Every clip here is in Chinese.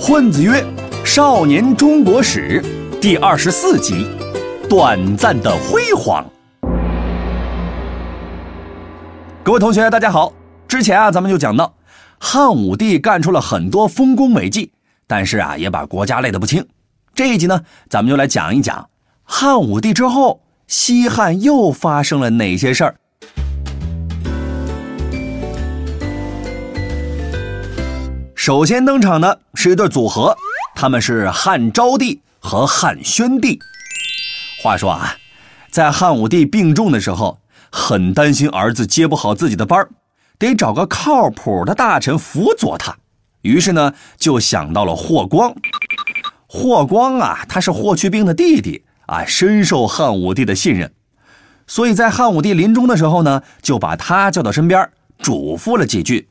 混子曰：“少年中国史第二十四集，短暂的辉煌。”各位同学，大家好。之前啊，咱们就讲到，汉武帝干出了很多丰功伟绩，但是啊，也把国家累得不轻。这一集呢，咱们就来讲一讲汉武帝之后，西汉又发生了哪些事儿。首先登场的是一对组合，他们是汉昭帝和汉宣帝。话说啊，在汉武帝病重的时候，很担心儿子接不好自己的班得找个靠谱的大臣辅佐他。于是呢，就想到了霍光。霍光啊，他是霍去病的弟弟啊，深受汉武帝的信任，所以在汉武帝临终的时候呢，就把他叫到身边，嘱咐了几句。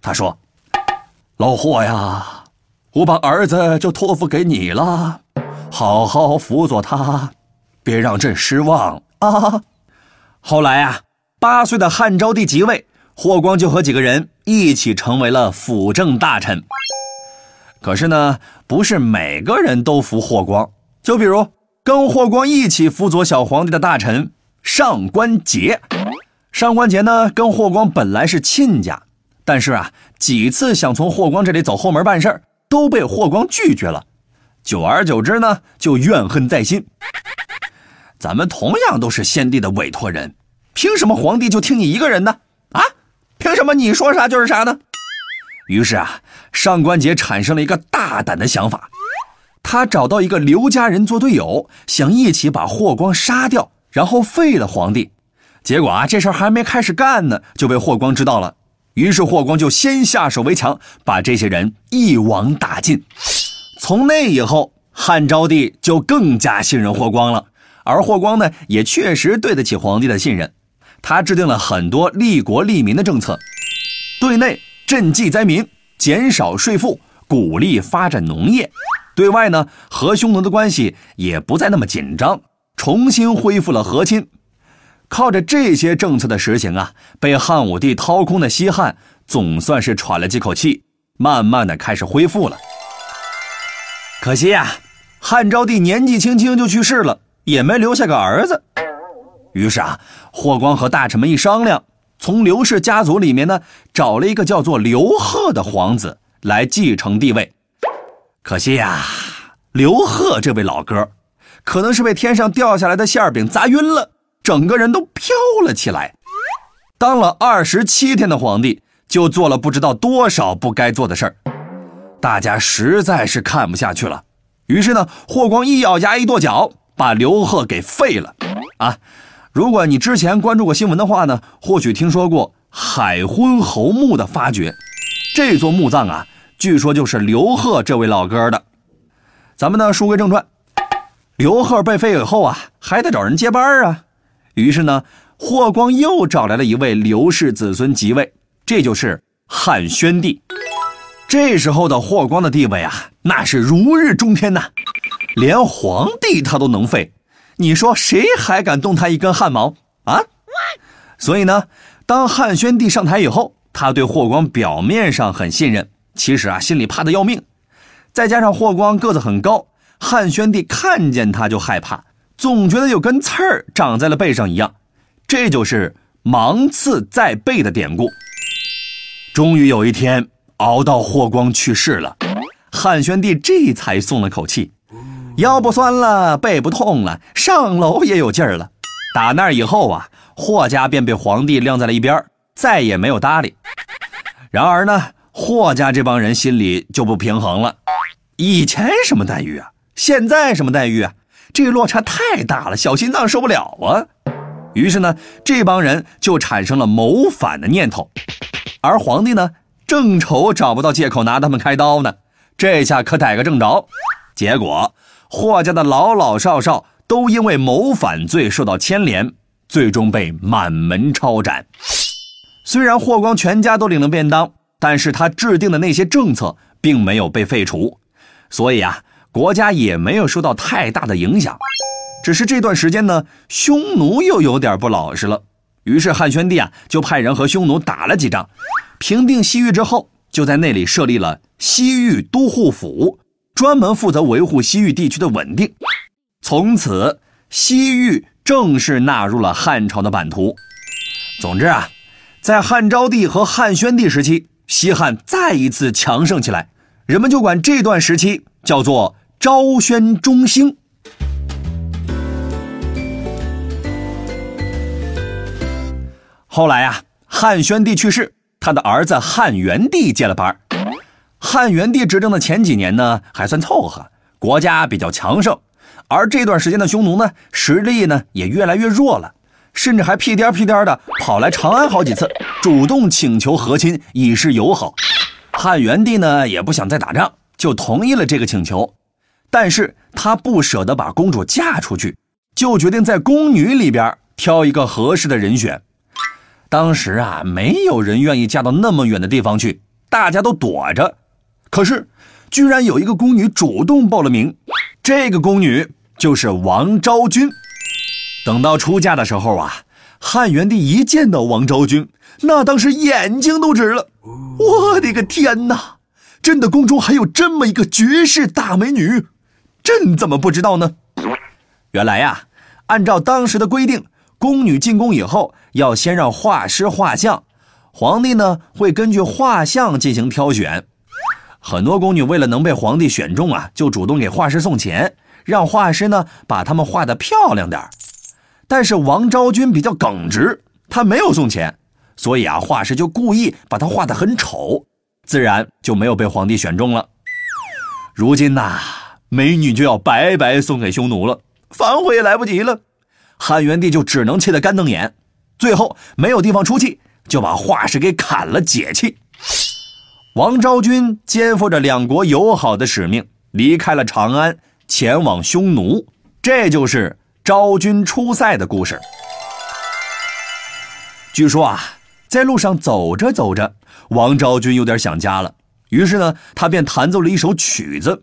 他说。老霍呀，我把儿子就托付给你了，好好辅佐他，别让朕失望啊！后来啊，八岁的汉昭帝即位，霍光就和几个人一起成为了辅政大臣。可是呢，不是每个人都服霍光，就比如跟霍光一起辅佐小皇帝的大臣上官桀。上官桀呢，跟霍光本来是亲家。但是啊，几次想从霍光这里走后门办事都被霍光拒绝了。久而久之呢，就怨恨在心。咱们同样都是先帝的委托人，凭什么皇帝就听你一个人呢？啊，凭什么你说啥就是啥呢？于是啊，上官桀产生了一个大胆的想法，他找到一个刘家人做队友，想一起把霍光杀掉，然后废了皇帝。结果啊，这事儿还没开始干呢，就被霍光知道了。于是霍光就先下手为强，把这些人一网打尽。从那以后，汉昭帝就更加信任霍光了，而霍光呢，也确实对得起皇帝的信任。他制定了很多利国利民的政策，对内赈济灾民，减少税赋，鼓励发展农业；对外呢，和匈奴的关系也不再那么紧张，重新恢复了和亲。靠着这些政策的实行啊，被汉武帝掏空的西汉总算是喘了几口气，慢慢的开始恢复了。可惜呀，汉昭帝年纪轻轻就去世了，也没留下个儿子。于是啊，霍光和大臣们一商量，从刘氏家族里面呢，找了一个叫做刘贺的皇子来继承帝位。可惜呀，刘贺这位老哥，可能是被天上掉下来的馅饼砸晕了。整个人都飘了起来，当了二十七天的皇帝，就做了不知道多少不该做的事儿，大家实在是看不下去了。于是呢，霍光一咬牙一跺脚，把刘贺给废了。啊，如果你之前关注过新闻的话呢，或许听说过海昏侯墓的发掘，这座墓葬啊，据说就是刘贺这位老哥的。咱们呢，书归正传，刘贺被废以后啊，还得找人接班啊。于是呢，霍光又找来了一位刘氏子孙即位，这就是汉宣帝。这时候的霍光的地位啊，那是如日中天呐，连皇帝他都能废，你说谁还敢动他一根汗毛啊？所以呢，当汉宣帝上台以后，他对霍光表面上很信任，其实啊，心里怕的要命。再加上霍光个子很高，汉宣帝看见他就害怕。总觉得有根刺儿长在了背上一样，这就是“芒刺在背”的典故。终于有一天熬到霍光去世了，汉宣帝这才松了口气，腰不酸了，背不痛了，上楼也有劲儿了。打那以后啊，霍家便被皇帝晾在了一边，再也没有搭理。然而呢，霍家这帮人心里就不平衡了，以前什么待遇啊，现在什么待遇啊？这落差太大了，小心脏受不了啊！于是呢，这帮人就产生了谋反的念头。而皇帝呢，正愁找不到借口拿他们开刀呢，这下可逮个正着。结果霍家的老老少少都因为谋反罪受到牵连，最终被满门抄斩。虽然霍光全家都领了便当，但是他制定的那些政策并没有被废除，所以啊。国家也没有受到太大的影响，只是这段时间呢，匈奴又有点不老实了。于是汉宣帝啊，就派人和匈奴打了几仗，平定西域之后，就在那里设立了西域都护府，专门负责维护西域地区的稳定。从此，西域正式纳入了汉朝的版图。总之啊，在汉昭帝和汉宣帝时期，西汉再一次强盛起来，人们就管这段时期叫做昭宣中兴。后来啊，汉宣帝去世，他的儿子汉元帝接了班。汉元帝执政的前几年呢，还算凑合，国家比较强盛。而这段时间的匈奴呢，实力呢也越来越弱了，甚至还屁颠屁颠的跑来长安好几次，主动请求和亲以示友好。汉元帝呢也不想再打仗，就同意了这个请求。但是他不舍得把公主嫁出去，就决定在宫女里边挑一个合适的人选。当时啊，没有人愿意嫁到那么远的地方去，大家都躲着。可是，居然有一个宫女主动报了名，这个宫女就是王昭君。等到出嫁的时候啊，汉元帝一见到王昭君，那当时眼睛都直了。我的个天哪！朕的宫中还有这么一个绝世大美女，朕怎么不知道呢？原来呀，按照当时的规定。宫女进宫以后，要先让画师画像，皇帝呢会根据画像进行挑选。很多宫女为了能被皇帝选中啊，就主动给画师送钱，让画师呢把他们画得漂亮点但是王昭君比较耿直，她没有送钱，所以啊，画师就故意把她画得很丑，自然就没有被皇帝选中了。如今呐，美女就要白白送给匈奴了，反悔也来不及了。汉元帝就只能气得干瞪眼，最后没有地方出气，就把画师给砍了解气。王昭君肩负着两国友好的使命，离开了长安，前往匈奴。这就是昭君出塞的故事。据说啊，在路上走着走着，王昭君有点想家了，于是呢，他便弹奏了一首曲子。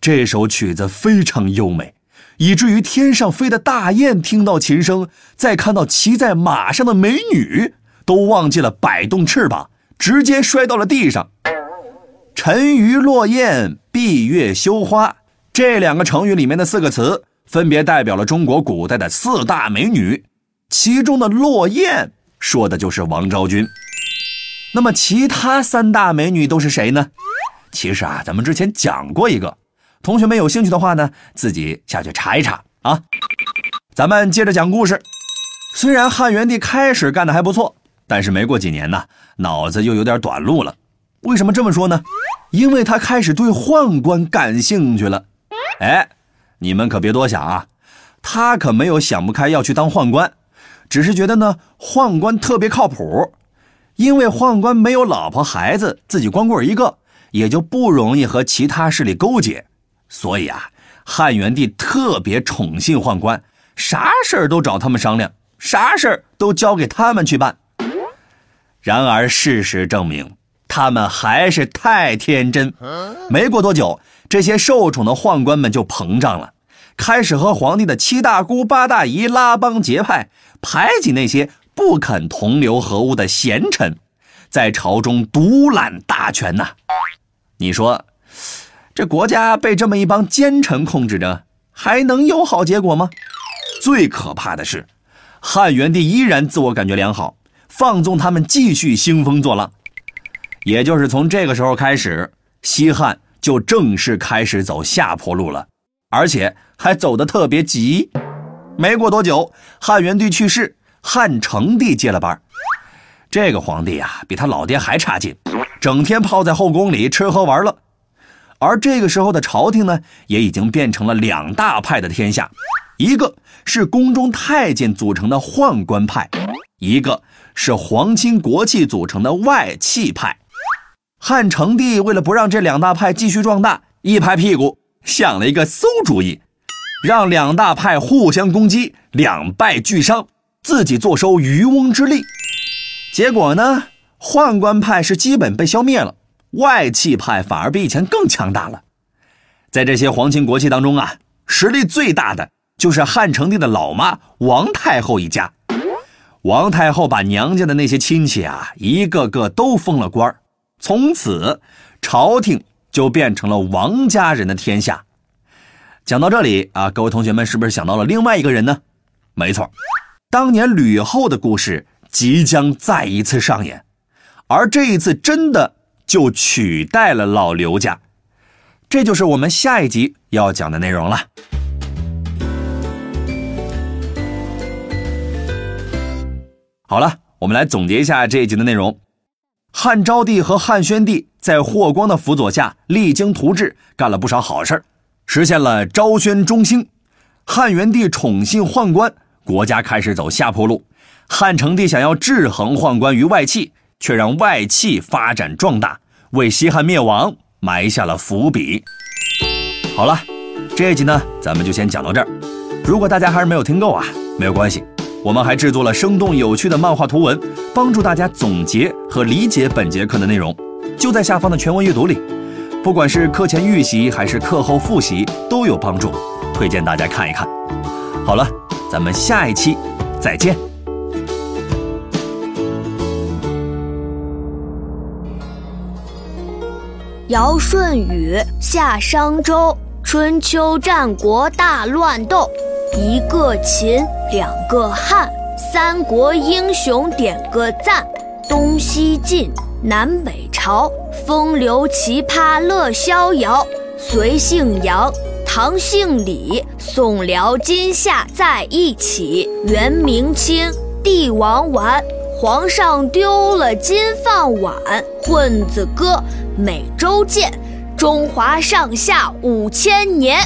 这首曲子非常优美。以至于天上飞的大雁听到琴声，再看到骑在马上的美女，都忘记了摆动翅膀，直接摔到了地上。沉鱼落雁，闭月羞花，这两个成语里面的四个词，分别代表了中国古代的四大美女，其中的落雁说的就是王昭君。那么其他三大美女都是谁呢？其实啊，咱们之前讲过一个。同学们有兴趣的话呢，自己下去查一查啊。咱们接着讲故事。虽然汉元帝开始干的还不错，但是没过几年呢，脑子又有点短路了。为什么这么说呢？因为他开始对宦官感兴趣了。哎，你们可别多想啊，他可没有想不开要去当宦官，只是觉得呢，宦官特别靠谱，因为宦官没有老婆孩子，自己光棍一个，也就不容易和其他势力勾结。所以啊，汉元帝特别宠信宦官，啥事儿都找他们商量，啥事儿都交给他们去办。然而事实证明，他们还是太天真。没过多久，这些受宠的宦官们就膨胀了，开始和皇帝的七大姑八大姨拉帮结派，排挤那些不肯同流合污的贤臣，在朝中独揽大权呐。你说？这国家被这么一帮奸臣控制着，还能有好结果吗？最可怕的是，汉元帝依然自我感觉良好，放纵他们继续兴风作浪。也就是从这个时候开始，西汉就正式开始走下坡路了，而且还走得特别急。没过多久，汉元帝去世，汉成帝接了班。这个皇帝啊，比他老爹还差劲，整天泡在后宫里吃喝玩乐。而这个时候的朝廷呢，也已经变成了两大派的天下，一个是宫中太监组成的宦官派，一个是皇亲国戚组成的外戚派。汉成帝为了不让这两大派继续壮大，一拍屁股想了一个馊主意，让两大派互相攻击，两败俱伤，自己坐收渔翁之利。结果呢，宦官派是基本被消灭了。外戚派反而比以前更强大了，在这些皇亲国戚当中啊，实力最大的就是汉成帝的老妈王太后一家。王太后把娘家的那些亲戚啊，一个个都封了官从此朝廷就变成了王家人的天下。讲到这里啊，各位同学们是不是想到了另外一个人呢？没错，当年吕后的故事即将再一次上演，而这一次真的就取代了老刘家。这就是我们下一集要讲的内容了。好了，我们来总结一下这一集的内容。汉昭帝和汉宣帝在霍光的辅佐下励精图治，干了不少好事实现了昭宣中兴。汉元帝宠信宦官，国家开始走下坡路。汉成帝想要制衡宦官于外戚，却让外戚发展壮大，为西汉灭亡埋下了伏笔。好了，这一集呢，咱们就先讲到这儿。如果大家还是没有听够啊，没有关系。我们还制作了生动有趣的漫画图文，帮助大家总结和理解本节课的内容，就在下方的全文阅读里。不管是课前预习还是课后复习，都有帮助，推荐大家看一看。好了，咱们下一期再见。尧舜禹夏商周，春秋战国大乱斗。一个秦，两个汉，三国英雄点个赞。东西晋，南北朝，风流奇葩乐逍遥。隋姓杨，唐姓李，宋辽金夏在一起。元明清，帝王丸，皇上丢了金饭碗。混子哥，每周见，中华上下五千年。